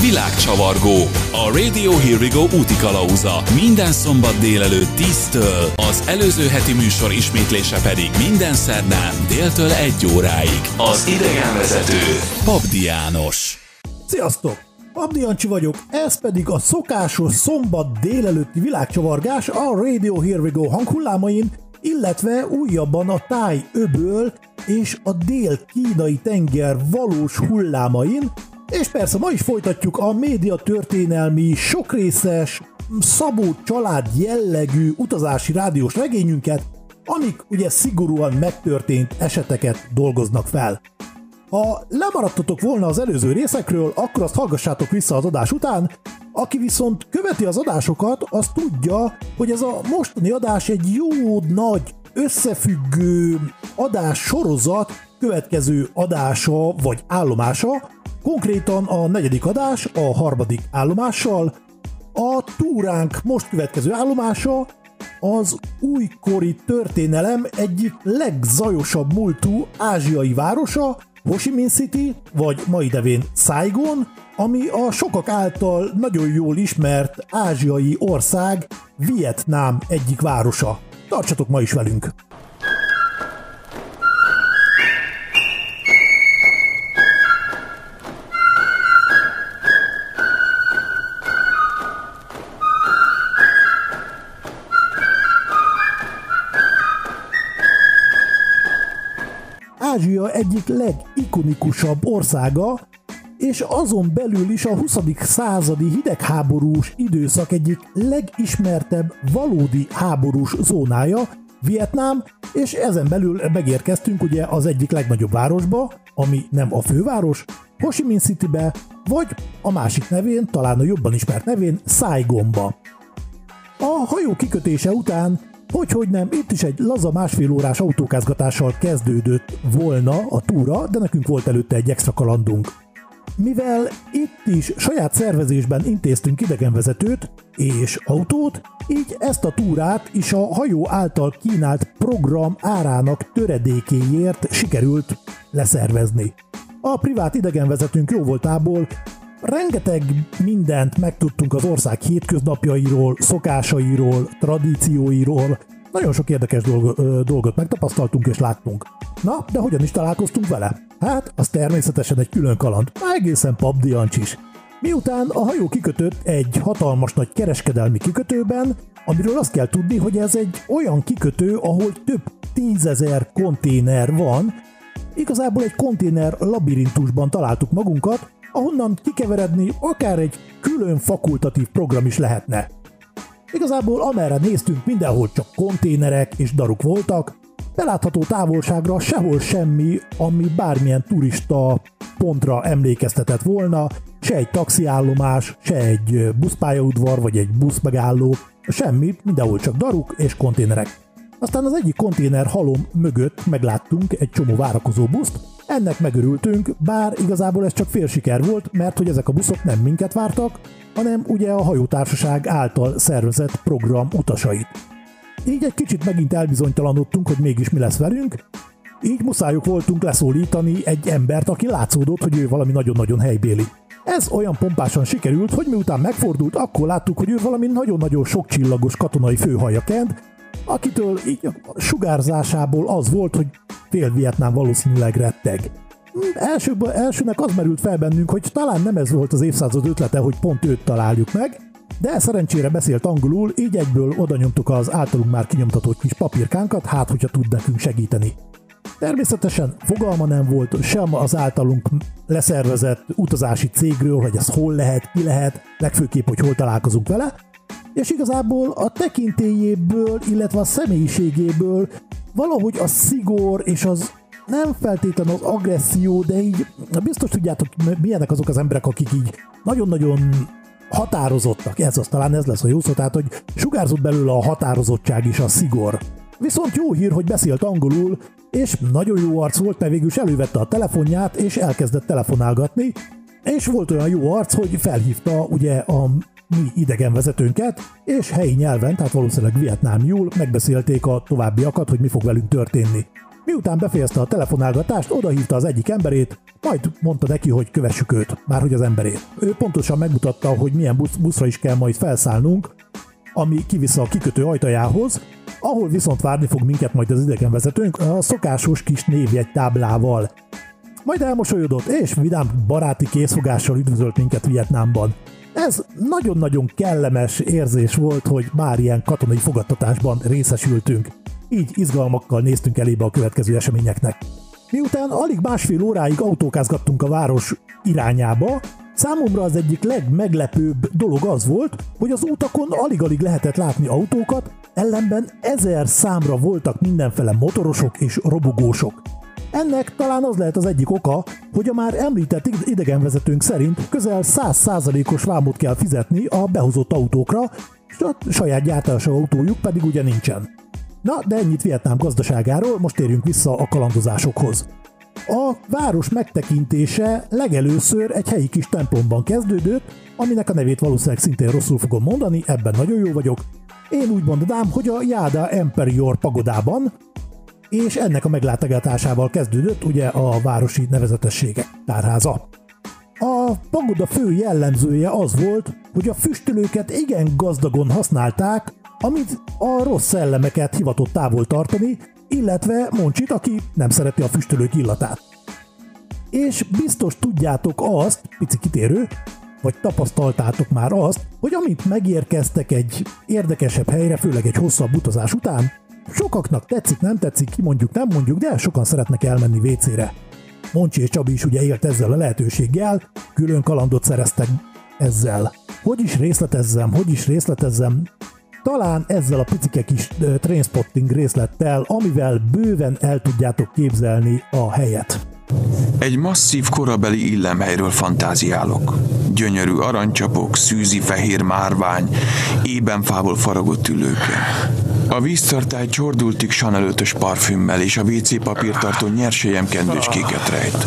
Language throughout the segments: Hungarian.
Világcsavargó. A Radio Here We Go úti kalauza. Minden szombat délelőtt 10-től, az előző heti műsor ismétlése pedig minden szerdán déltől 1 óráig. Az idegenvezető Pabdi János. Sziasztok! Abdi Jancsi vagyok, ez pedig a szokásos szombat délelőtti világcsavargás a Radio Here We Go hanghullámain, illetve újabban a táj öböl és a dél-kínai tenger valós hullámain, és persze ma is folytatjuk a média történelmi, sokrészes, Szabó család jellegű utazási rádiós regényünket, amik ugye szigorúan megtörtént eseteket dolgoznak fel. Ha lemaradtatok volna az előző részekről, akkor azt hallgassátok vissza az adás után, aki viszont követi az adásokat, az tudja, hogy ez a mostani adás egy jó nagy összefüggő adás sorozat következő adása vagy állomása, konkrétan a negyedik adás a harmadik állomással, a túránk most következő állomása az újkori történelem egyik legzajosabb múltú ázsiai városa, Ho Chi Minh City, vagy mai devén Saigon, ami a sokak által nagyon jól ismert ázsiai ország Vietnám egyik városa. Tartsatok ma is velünk! Ázsia egyik legikonikusabb országa, és azon belül is a 20. századi hidegháborús időszak egyik legismertebb valódi háborús zónája, Vietnám, és ezen belül megérkeztünk ugye az egyik legnagyobb városba, ami nem a főváros, Ho Chi Minh Citybe, vagy a másik nevén, talán a jobban ismert nevén, Saigonba. A hajó kikötése után hogy, hogy nem, itt is egy laza másfél órás autókázgatással kezdődött volna a túra, de nekünk volt előtte egy extra kalandunk. Mivel itt is saját szervezésben intéztünk idegenvezetőt és autót, így ezt a túrát is a hajó által kínált program árának töredékéért sikerült leszervezni. A privát idegenvezetőnk jó voltából rengeteg mindent megtudtunk az ország hétköznapjairól, szokásairól, tradícióiról, nagyon sok érdekes dolgot, dolgot megtapasztaltunk és láttunk. Na, de hogyan is találkoztunk vele? Hát, az természetesen egy külön kaland, egészen papdiancs is. Miután a hajó kikötött egy hatalmas nagy kereskedelmi kikötőben, amiről azt kell tudni, hogy ez egy olyan kikötő, ahol több tízezer konténer van, igazából egy konténer labirintusban találtuk magunkat, ahonnan kikeveredni akár egy külön fakultatív program is lehetne. Igazából amerre néztünk, mindenhol csak konténerek és daruk voltak, belátható távolságra sehol semmi, ami bármilyen turista pontra emlékeztetett volna, se egy taxiállomás, se egy buszpályaudvar vagy egy buszmegálló, semmi, mindenhol csak daruk és konténerek. Aztán az egyik konténer halom mögött megláttunk egy csomó várakozó buszt, ennek megörültünk, bár igazából ez csak fél siker volt, mert hogy ezek a buszok nem minket vártak, hanem ugye a hajótársaság által szervezett program utasait. Így egy kicsit megint elbizonytalanodtunk, hogy mégis mi lesz velünk, így muszájuk voltunk leszólítani egy embert, aki látszódott, hogy ő valami nagyon-nagyon helybéli. Ez olyan pompásan sikerült, hogy miután megfordult, akkor láttuk, hogy ő valami nagyon-nagyon sok csillagos katonai főhaja kent, akitől így a sugárzásából az volt, hogy fél Vietnám valószínűleg retteg. Első, elsőnek az merült fel bennünk, hogy talán nem ez volt az évszázad ötlete, hogy pont őt találjuk meg, de szerencsére beszélt angolul, így egyből oda nyomtuk az általunk már kinyomtatott kis papírkánkat, hát hogyha tud nekünk segíteni. Természetesen fogalma nem volt sem az általunk leszervezett utazási cégről, hogy ez hol lehet, ki lehet, legfőképp, hogy hol találkozunk vele, és igazából a tekintélyéből, illetve a személyiségéből valahogy a szigor és az nem feltétlen az agresszió, de így biztos tudjátok, milyenek azok az emberek, akik így nagyon-nagyon határozottak, ez az talán ez lesz a jó szó, tehát hogy sugárzott belőle a határozottság és a szigor. Viszont jó hír, hogy beszélt angolul, és nagyon jó arc volt, mert végül is elővette a telefonját, és elkezdett telefonálgatni, és volt olyan jó arc, hogy felhívta ugye a mi idegenvezetőnket, és helyi nyelven, tehát valószínűleg vietnámiul megbeszélték a továbbiakat, hogy mi fog velünk történni. Miután befejezte a telefonálgatást, odahívta az egyik emberét, majd mondta neki, hogy kövessük őt, már hogy az emberét. Ő pontosan megmutatta, hogy milyen busz, buszra is kell majd felszállnunk, ami kivissza a kikötő ajtajához, ahol viszont várni fog minket majd az idegenvezetőnk a szokásos kis névjegy táblával. Majd elmosolyodott, és vidám baráti készfogással üdvözölt minket Vietnámban. Ez nagyon-nagyon kellemes érzés volt, hogy már ilyen katonai fogadtatásban részesültünk. Így izgalmakkal néztünk elébe a következő eseményeknek. Miután alig másfél óráig autókázgattunk a város irányába, számomra az egyik legmeglepőbb dolog az volt, hogy az utakon alig-alig lehetett látni autókat, ellenben ezer számra voltak mindenfele motorosok és robogósok. Ennek talán az lehet az egyik oka, hogy a már említett idegenvezetőnk szerint közel 100%-os vámot kell fizetni a behozott autókra, és a saját gyártása autójuk pedig ugye nincsen. Na, de ennyit Vietnám gazdaságáról, most térjünk vissza a kalandozásokhoz. A város megtekintése legelőször egy helyi kis templomban kezdődött, aminek a nevét valószínűleg szintén rosszul fogom mondani, ebben nagyon jó vagyok. Én úgy mondanám, hogy a Jáda Emperior pagodában, és ennek a meglátogatásával kezdődött ugye a városi nevezetessége tárháza. A pagoda fő jellemzője az volt, hogy a füstölőket igen gazdagon használták, amit a rossz szellemeket hivatott távol tartani, illetve Moncsit, aki nem szereti a füstölők illatát. És biztos tudjátok azt, pici kitérő, vagy tapasztaltátok már azt, hogy amint megérkeztek egy érdekesebb helyre, főleg egy hosszabb utazás után, sokaknak tetszik, nem tetszik, ki mondjuk, nem mondjuk, de sokan szeretnek elmenni WC-re. Moncsi és Csabi is ugye élt ezzel a lehetőséggel, külön kalandot szereztek ezzel. Hogy is részletezzem, hogy is részletezzem, talán ezzel a picike kis uh, trainspotting részlettel, amivel bőven el tudjátok képzelni a helyet. Egy masszív korabeli illemhelyről fantáziálok. Gyönyörű aranycsapok, szűzi fehér márvány, ébenfából faragott ülőkkel. A víztartály csordultig sanelőtös parfümmel és a WC papírtartó nyerselyem kendőcskéket rejt.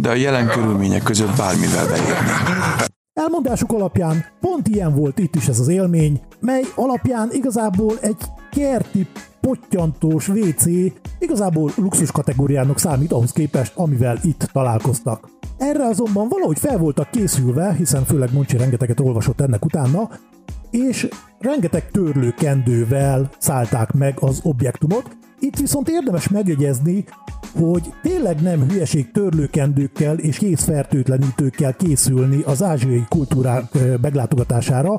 De a jelen körülmények között bármivel beérnénk. Elmondásuk alapján pont ilyen volt itt is ez az élmény, mely alapján igazából egy kerti pottyantós WC igazából luxus kategóriának számít ahhoz képest, amivel itt találkoztak. Erre azonban valahogy fel voltak készülve, hiszen főleg Moncsi rengeteget olvasott ennek utána, és rengeteg törlőkendővel szállták meg az objektumot. Itt viszont érdemes megjegyezni, hogy tényleg nem hülyeség törlőkendőkkel és készfertőtlenítőkkel készülni az ázsiai kultúrák meglátogatására.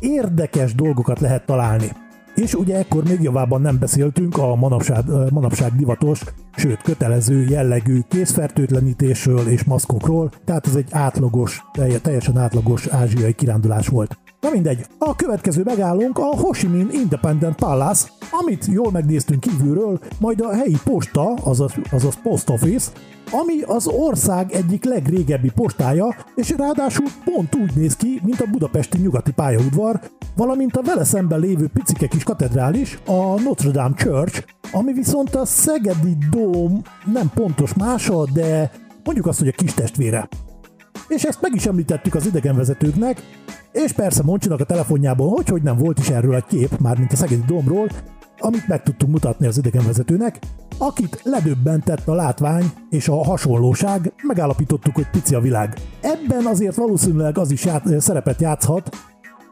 Érdekes dolgokat lehet találni. És ugye ekkor még javában nem beszéltünk a manapság, manapság divatos, sőt kötelező jellegű készfertőtlenítésről és maszkokról, tehát ez egy átlagos, teljesen átlagos ázsiai kirándulás volt. Na mindegy, a következő megállunk a Ho Chi Minh Independent Palace, amit jól megnéztünk kívülről, majd a helyi posta, azaz, azaz Post Office, ami az ország egyik legrégebbi postája, és ráadásul pont úgy néz ki, mint a budapesti nyugati pályaudvar, valamint a vele szemben lévő picike kis katedrális, a Notre Dame Church, ami viszont a Szegedi Dóm nem pontos mása, de mondjuk azt, hogy a kis testvére. És ezt meg is említettük az idegenvezetőknek, és persze Moncsinak a telefonjában, hogy, hogy nem volt is erről egy kép, már mint a Szegedi Dómról, amit meg tudtunk mutatni az idegenvezetőnek, akit ledöbbentett a látvány és a hasonlóság, megállapítottuk, hogy pici a világ. Ebben azért valószínűleg az is ját, szerepet játszhat,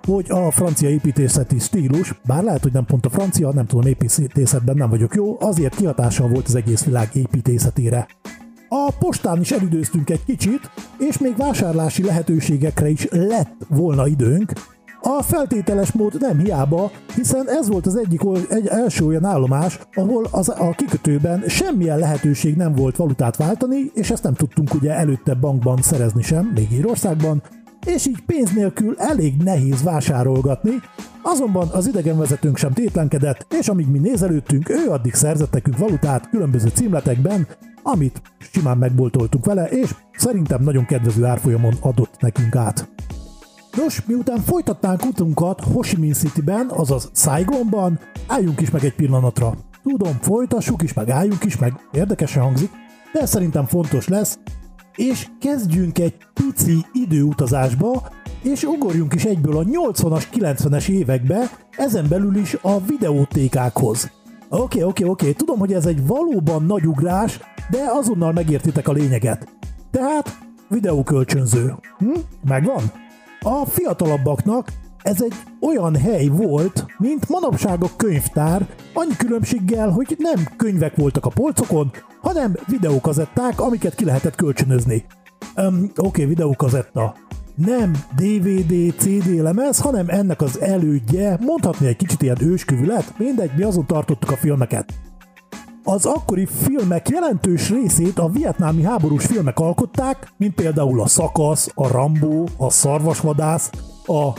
hogy a francia építészeti stílus, bár lehet, hogy nem pont a francia, nem tudom, építészetben nem vagyok jó, azért kihatással volt az egész világ építészetére. A postán is elidőztünk egy kicsit, és még vásárlási lehetőségekre is lett volna időnk, a feltételes mód nem hiába, hiszen ez volt az egyik egy első olyan állomás, ahol az, a kikötőben semmilyen lehetőség nem volt valutát váltani, és ezt nem tudtunk ugye előtte bankban szerezni sem, még Írországban, és így pénz nélkül elég nehéz vásárolgatni, azonban az idegenvezetőnk sem tétlenkedett, és amíg mi nézelődtünk, ő addig szerzett nekünk valutát különböző címletekben, amit simán megboltoltunk vele, és szerintem nagyon kedvező árfolyamon adott nekünk át. Nos, miután folytatnánk utunkat Ho Chi Minh Cityben, azaz Saigonban, álljunk is meg egy pillanatra. Tudom, folytassuk is, meg álljunk is, meg érdekesen hangzik, de szerintem fontos lesz, és kezdjünk egy pici időutazásba, és ugorjunk is egyből a 80-as, 90-es évekbe, ezen belül is a videótékákhoz. Oké, okay, oké, okay, oké, okay. tudom, hogy ez egy valóban nagy ugrás, de azonnal megértitek a lényeget. Tehát videókölcsönző. Hm? Megvan? A fiatalabbaknak ez egy olyan hely volt, mint manapság a könyvtár, annyi különbséggel, hogy nem könyvek voltak a polcokon, hanem videókazetták, amiket ki lehetett kölcsönözni. Um, Oké, okay, videókazetta. Nem DVD, CD lemez, hanem ennek az elődje, mondhatni egy kicsit ilyen ősküvület, mindegy, mi azon tartottuk a filmeket. Az akkori filmek jelentős részét a vietnámi háborús filmek alkották, mint például a Szakasz, a Rambó, a Szarvasvadász, a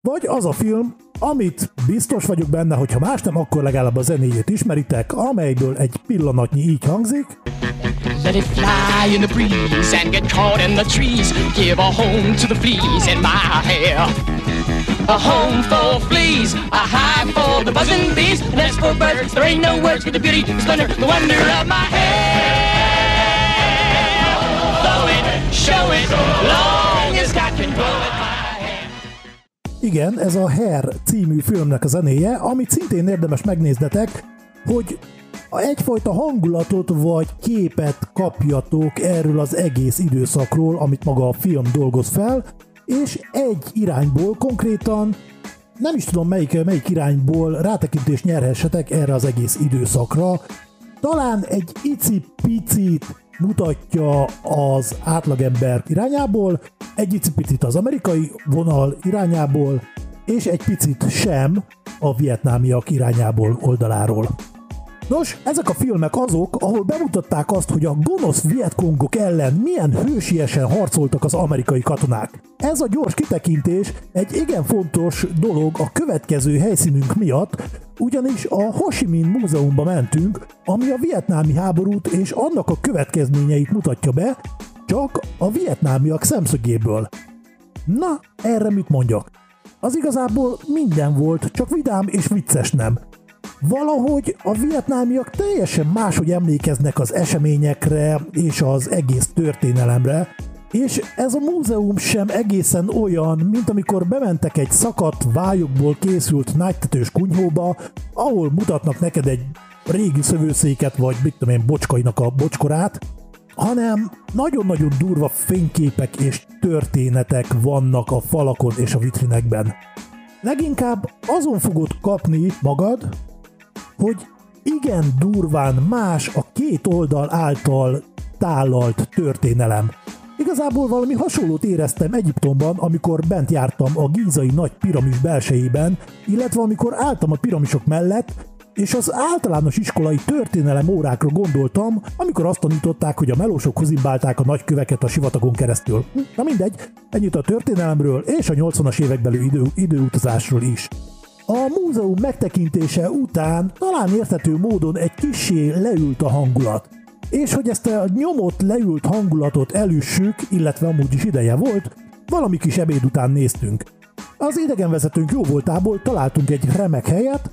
Vagy az a film, amit biztos vagyok benne, hogy ha más nem, akkor legalább a zenéjét ismeritek, amelyből egy pillanatnyi így hangzik. Let it fly in the breeze and get caught in the trees. Give a home to the fleas in my hair. A home for fleas, a hive for the buzzing bees, a nest for birds. There ain't no words for the beauty, the splendor, the wonder of my hair. Blow it, show it, long as God can blow it. Igen, ez a Hair című filmnek a zenéje, amit szintén érdemes megnéznetek, hogy egyfajta hangulatot vagy képet kapjatok erről az egész időszakról, amit maga a film dolgoz fel, és egy irányból konkrétan nem is tudom melyik, melyik irányból rátekintést nyerhessetek erre az egész időszakra. Talán egy icipicit mutatja az átlagember irányából, egy picit az amerikai vonal irányából, és egy picit sem a vietnámiak irányából oldaláról. Nos, ezek a filmek azok, ahol bemutatták azt, hogy a gonosz vietkongok ellen milyen hősiesen harcoltak az amerikai katonák. Ez a gyors kitekintés egy igen fontos dolog a következő helyszínünk miatt, ugyanis a Ho Chi Minh Múzeumba mentünk, ami a vietnámi háborút és annak a következményeit mutatja be, csak a vietnámiak szemszögéből. Na, erre mit mondjak? Az igazából minden volt, csak vidám és vicces nem. Valahogy a vietnámiak teljesen máshogy emlékeznek az eseményekre és az egész történelemre, és ez a múzeum sem egészen olyan, mint amikor bementek egy szakadt vályokból készült nagytetős kunyhóba, ahol mutatnak neked egy régi szövőszéket, vagy mit tudom én, bocskainak a bocskorát, hanem nagyon-nagyon durva fényképek és történetek vannak a falakon és a vitrinekben. Leginkább azon fogod kapni magad, hogy igen durván más a két oldal által tálalt történelem. Igazából valami hasonlót éreztem Egyiptomban, amikor bent jártam a gízai nagy piramis belsejében, illetve amikor álltam a piramisok mellett, és az általános iskolai történelem órákra gondoltam, amikor azt tanították, hogy a melósok hozimbálták a nagyköveket a sivatagon keresztül. Na mindegy, ennyit a történelemről és a 80-as évekbeli idő, időutazásról is. A múzeum megtekintése után talán érthető módon egy kisé leült a hangulat. És hogy ezt a nyomott, leült hangulatot elüssük, illetve amúgy is ideje volt, valami kis ebéd után néztünk. Az idegenvezetőnk jó voltából találtunk egy remek helyet,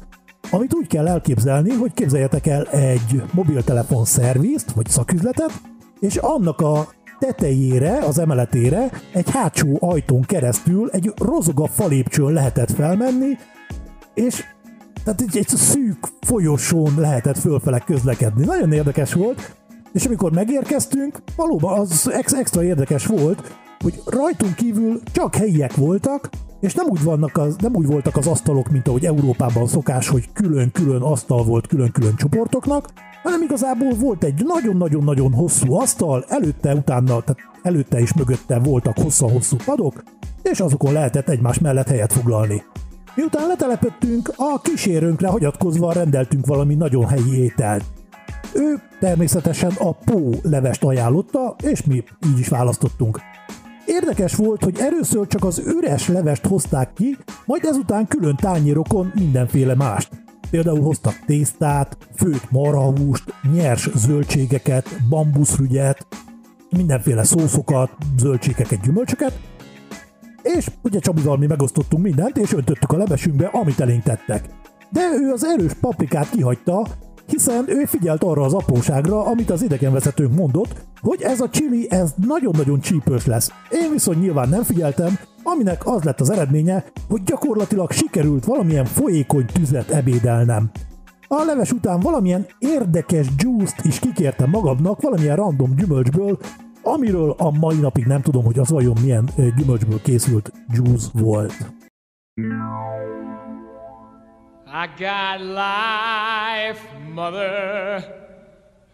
amit úgy kell elképzelni, hogy képzeljetek el egy mobiltelefon szervizt, vagy szaküzletet, és annak a tetejére, az emeletére egy hátsó ajtón keresztül egy rozoga falépcsőn lehetett felmenni, és tehát egy, egy szűk folyosón lehetett fölfele közlekedni. Nagyon érdekes volt, és amikor megérkeztünk, valóban az ex- extra érdekes volt, hogy rajtunk kívül csak helyiek voltak, és nem úgy, vannak az, nem úgy voltak az asztalok, mint ahogy Európában szokás, hogy külön-külön asztal volt külön-külön csoportoknak, hanem igazából volt egy nagyon-nagyon-nagyon hosszú asztal, előtte, utána, tehát előtte és mögötte voltak hosszú-hosszú padok, és azokon lehetett egymás mellett helyet foglalni. Miután letelepedtünk, a kísérőnkre hagyatkozva rendeltünk valami nagyon helyi ételt. Ő természetesen a pó levest ajánlotta, és mi így is választottunk. Érdekes volt, hogy először csak az üres levest hozták ki, majd ezután külön tányérokon mindenféle mást. Például hoztak tésztát, főtt marhahúst, nyers zöldségeket, bambuszrügyet, mindenféle szószokat, zöldségeket, gyümölcsöket, és ugye Csabival mi megosztottunk mindent, és öntöttük a levesünkbe, amit elénk tettek. De ő az erős paprikát kihagyta, hiszen ő figyelt arra az apróságra, amit az idegenvezetőnk mondott, hogy ez a chili ez nagyon-nagyon csípős lesz. Én viszont nyilván nem figyeltem, aminek az lett az eredménye, hogy gyakorlatilag sikerült valamilyen folyékony tüzet ebédelnem. A leves után valamilyen érdekes juice is kikértem magamnak valamilyen random gyümölcsből, amiről a mai napig nem tudom, hogy az vajon milyen gyümölcsből készült juice volt. I got life, mother.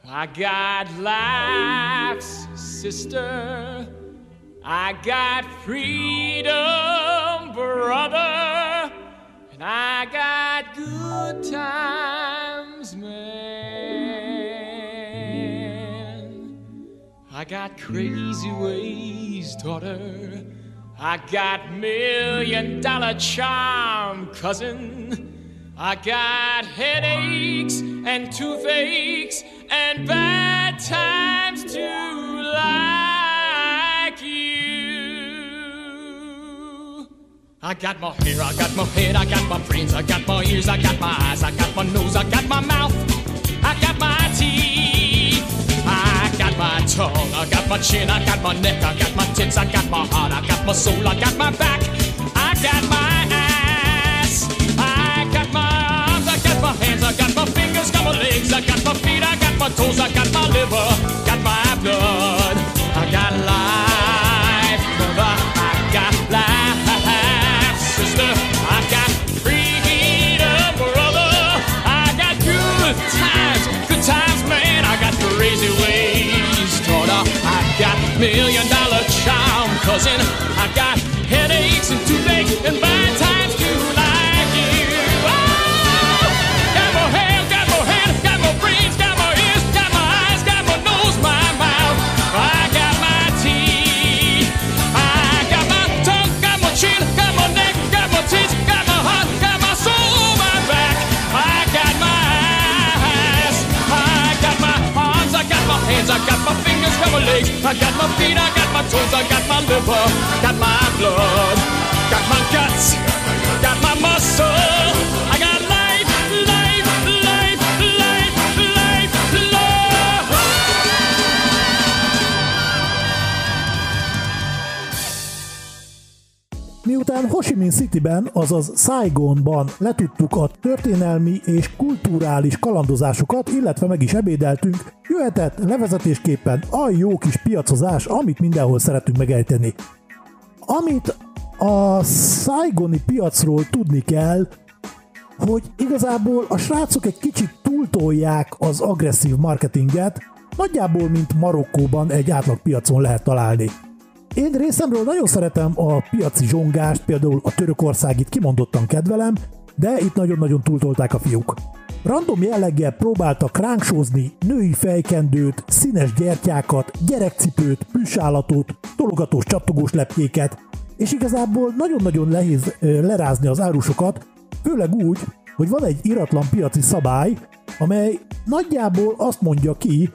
I got life's sister. I got freedom, brother. And I got good times, got crazy ways, daughter. I got million dollar charm, cousin. I got headaches and toothaches and bad times too, like you. I got my hair, I got my head, I got my brains, I got my ears, I got my eyes, I got my nose, I got my mouth, I got my teeth, I tongue, I got my chin, I got my neck, I got my tits, I got my heart, I got my soul, I got my back, I got my ass, I got my arms, I got my hands, I got my fingers, got my legs, I got my feet, I got my toes, I got my liver, got my blood, million dollar charm, cousin, I got headaches and toothaches and bad Minh Cityben, azaz Saigonban letudtuk a történelmi és kulturális kalandozásokat, illetve meg is ebédeltünk, Jöhetett levezetésképpen a jó kis piacozás, amit mindenhol szeretünk megejteni. Amit a Saigoni piacról tudni kell, hogy igazából a srácok egy kicsit túltolják az agresszív marketinget, nagyjából mint Marokkóban egy átlag piacon lehet találni. Én részemről nagyon szeretem a piaci zsongást, például a Törökországit kimondottan kedvelem, de itt nagyon-nagyon túltolták a fiúk. Random jelleggel próbáltak ránksózni női fejkendőt, színes gyertyákat, gyerekcipőt, püsállatot, tologatós csattogós lepkéket, és igazából nagyon-nagyon nehéz lerázni az árusokat, főleg úgy, hogy van egy iratlan piaci szabály, amely nagyjából azt mondja ki,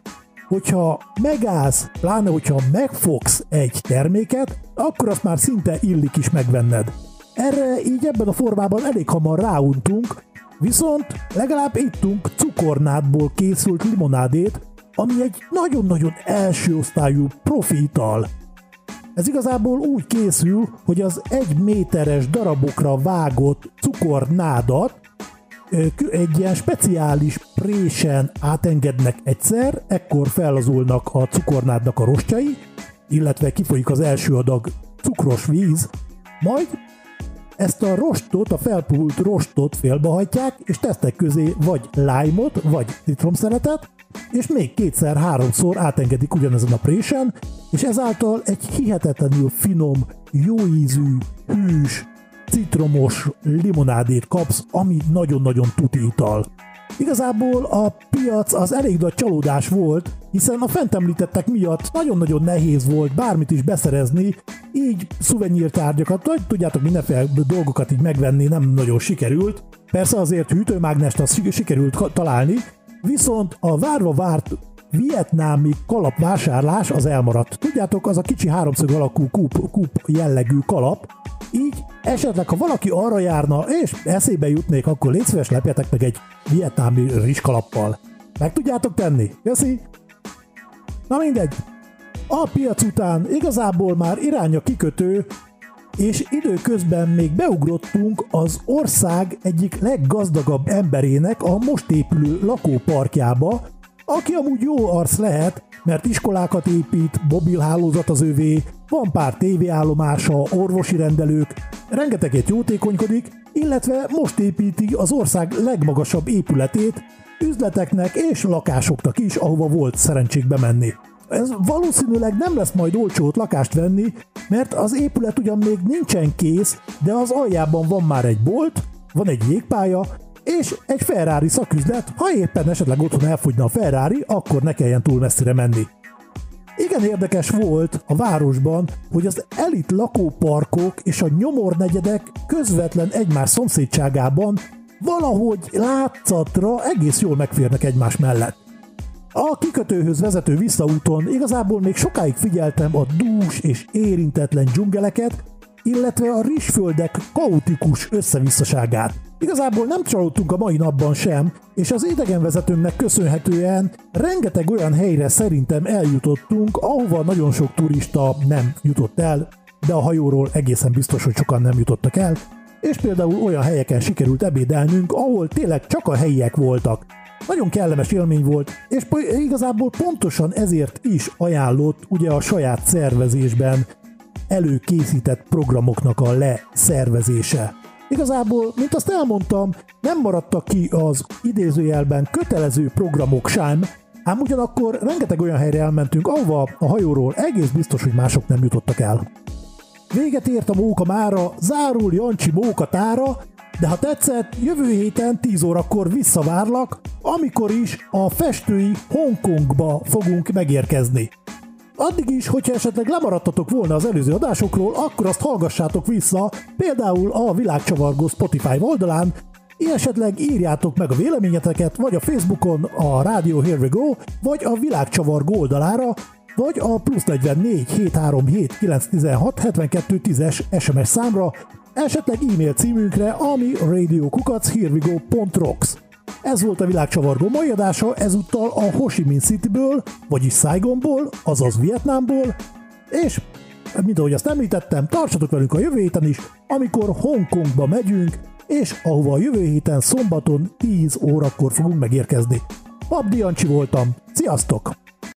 hogyha megállsz, pláne hogyha megfogsz egy terméket, akkor azt már szinte illik is megvenned. Erre így ebben a formában elég hamar ráuntunk, Viszont legalább ittunk cukornádból készült limonádét, ami egy nagyon-nagyon első osztályú profi ital. Ez igazából úgy készül, hogy az egy méteres darabokra vágott cukornádat egy ilyen speciális présen átengednek egyszer, ekkor fellazulnak a cukornádnak a rostjai, illetve kifolyik az első adag cukros víz, majd ezt a rostot, a felpult rostot félbehagyják, és tesztek közé vagy lime-ot, vagy citromszeletet, és még kétszer-háromszor átengedik ugyanezen a présen, és ezáltal egy hihetetlenül finom, jó ízű, hűs, citromos limonádét kapsz, ami nagyon-nagyon tuti ital. Igazából a piac az elég nagy csalódás volt, hiszen a fent említettek miatt nagyon-nagyon nehéz volt bármit is beszerezni, így szuvenyírtárgyakat, vagy tudjátok, mindenféle dolgokat így megvenni nem nagyon sikerült. Persze azért hűtőmágnest az sikerült találni, viszont a várva várt vietnámi kalapvásárlás az elmaradt. Tudjátok, az a kicsi háromszög alakú kúp, kúp jellegű kalap, így esetleg, ha valaki arra járna, és eszébe jutnék, akkor légy szíves, lepjetek meg egy vietnámi rizskalappal. Meg tudjátok tenni? Köszi! Na mindegy. A piac után igazából már irány a kikötő, és időközben még beugrottunk az ország egyik leggazdagabb emberének a most épülő lakóparkjába, aki amúgy jó arc lehet, mert iskolákat épít, mobilhálózat az övé, van pár tévéállomása, orvosi rendelők, rengeteget jótékonykodik, illetve most építi az ország legmagasabb épületét, üzleteknek és lakásoknak is, ahova volt szerencsék bemenni. Ez valószínűleg nem lesz majd olcsót lakást venni, mert az épület ugyan még nincsen kész, de az aljában van már egy bolt, van egy jégpálya, és egy Ferrari szaküzlet, ha éppen esetleg otthon elfogyna a Ferrari, akkor ne kelljen túl messzire menni. Igen érdekes volt a városban, hogy az elit lakóparkok és a nyomornegyedek közvetlen egymás szomszédságában valahogy látszatra egész jól megférnek egymás mellett. A kikötőhöz vezető visszaúton igazából még sokáig figyeltem a dús és érintetlen dzsungeleket, illetve a rizsföldek kaotikus összevisszaságát. Igazából nem csalódtunk a mai napban sem, és az idegenvezetőnknek köszönhetően rengeteg olyan helyre szerintem eljutottunk, ahova nagyon sok turista nem jutott el, de a hajóról egészen biztos, hogy sokan nem jutottak el, és például olyan helyeken sikerült ebédelnünk, ahol tényleg csak a helyiek voltak. Nagyon kellemes élmény volt, és igazából pontosan ezért is ajánlott ugye a saját szervezésben előkészített programoknak a leszervezése. Igazából, mint azt elmondtam, nem maradtak ki az idézőjelben kötelező programok sem, ám ugyanakkor rengeteg olyan helyre elmentünk, ahova a hajóról egész biztos, hogy mások nem jutottak el. Véget ért a móka mára, zárul Jancsi móka tára, de ha tetszett, jövő héten 10 órakor visszavárlak, amikor is a festői Hongkongba fogunk megérkezni. Addig is, hogyha esetleg lemaradtatok volna az előző adásokról, akkor azt hallgassátok vissza, például a Világcsavargó Spotify oldalán, esetleg írjátok meg a véleményeteket, vagy a Facebookon a Radio Here We Go, vagy a Világcsavargó oldalára, vagy a plusz 44 737 916 72 10-es SMS számra, esetleg e-mail címünkre, ami radiokukachherewego.rocks. Ez volt a világcsavargó mai adása, ezúttal a Ho Chi Minh Cityből, vagyis Saigonból, azaz Vietnámból, és mint ahogy azt említettem, tartsatok velünk a jövő héten is, amikor Hongkongba megyünk, és ahova a jövő héten szombaton 10 órakor fogunk megérkezni. Pap Diancsi voltam, sziasztok!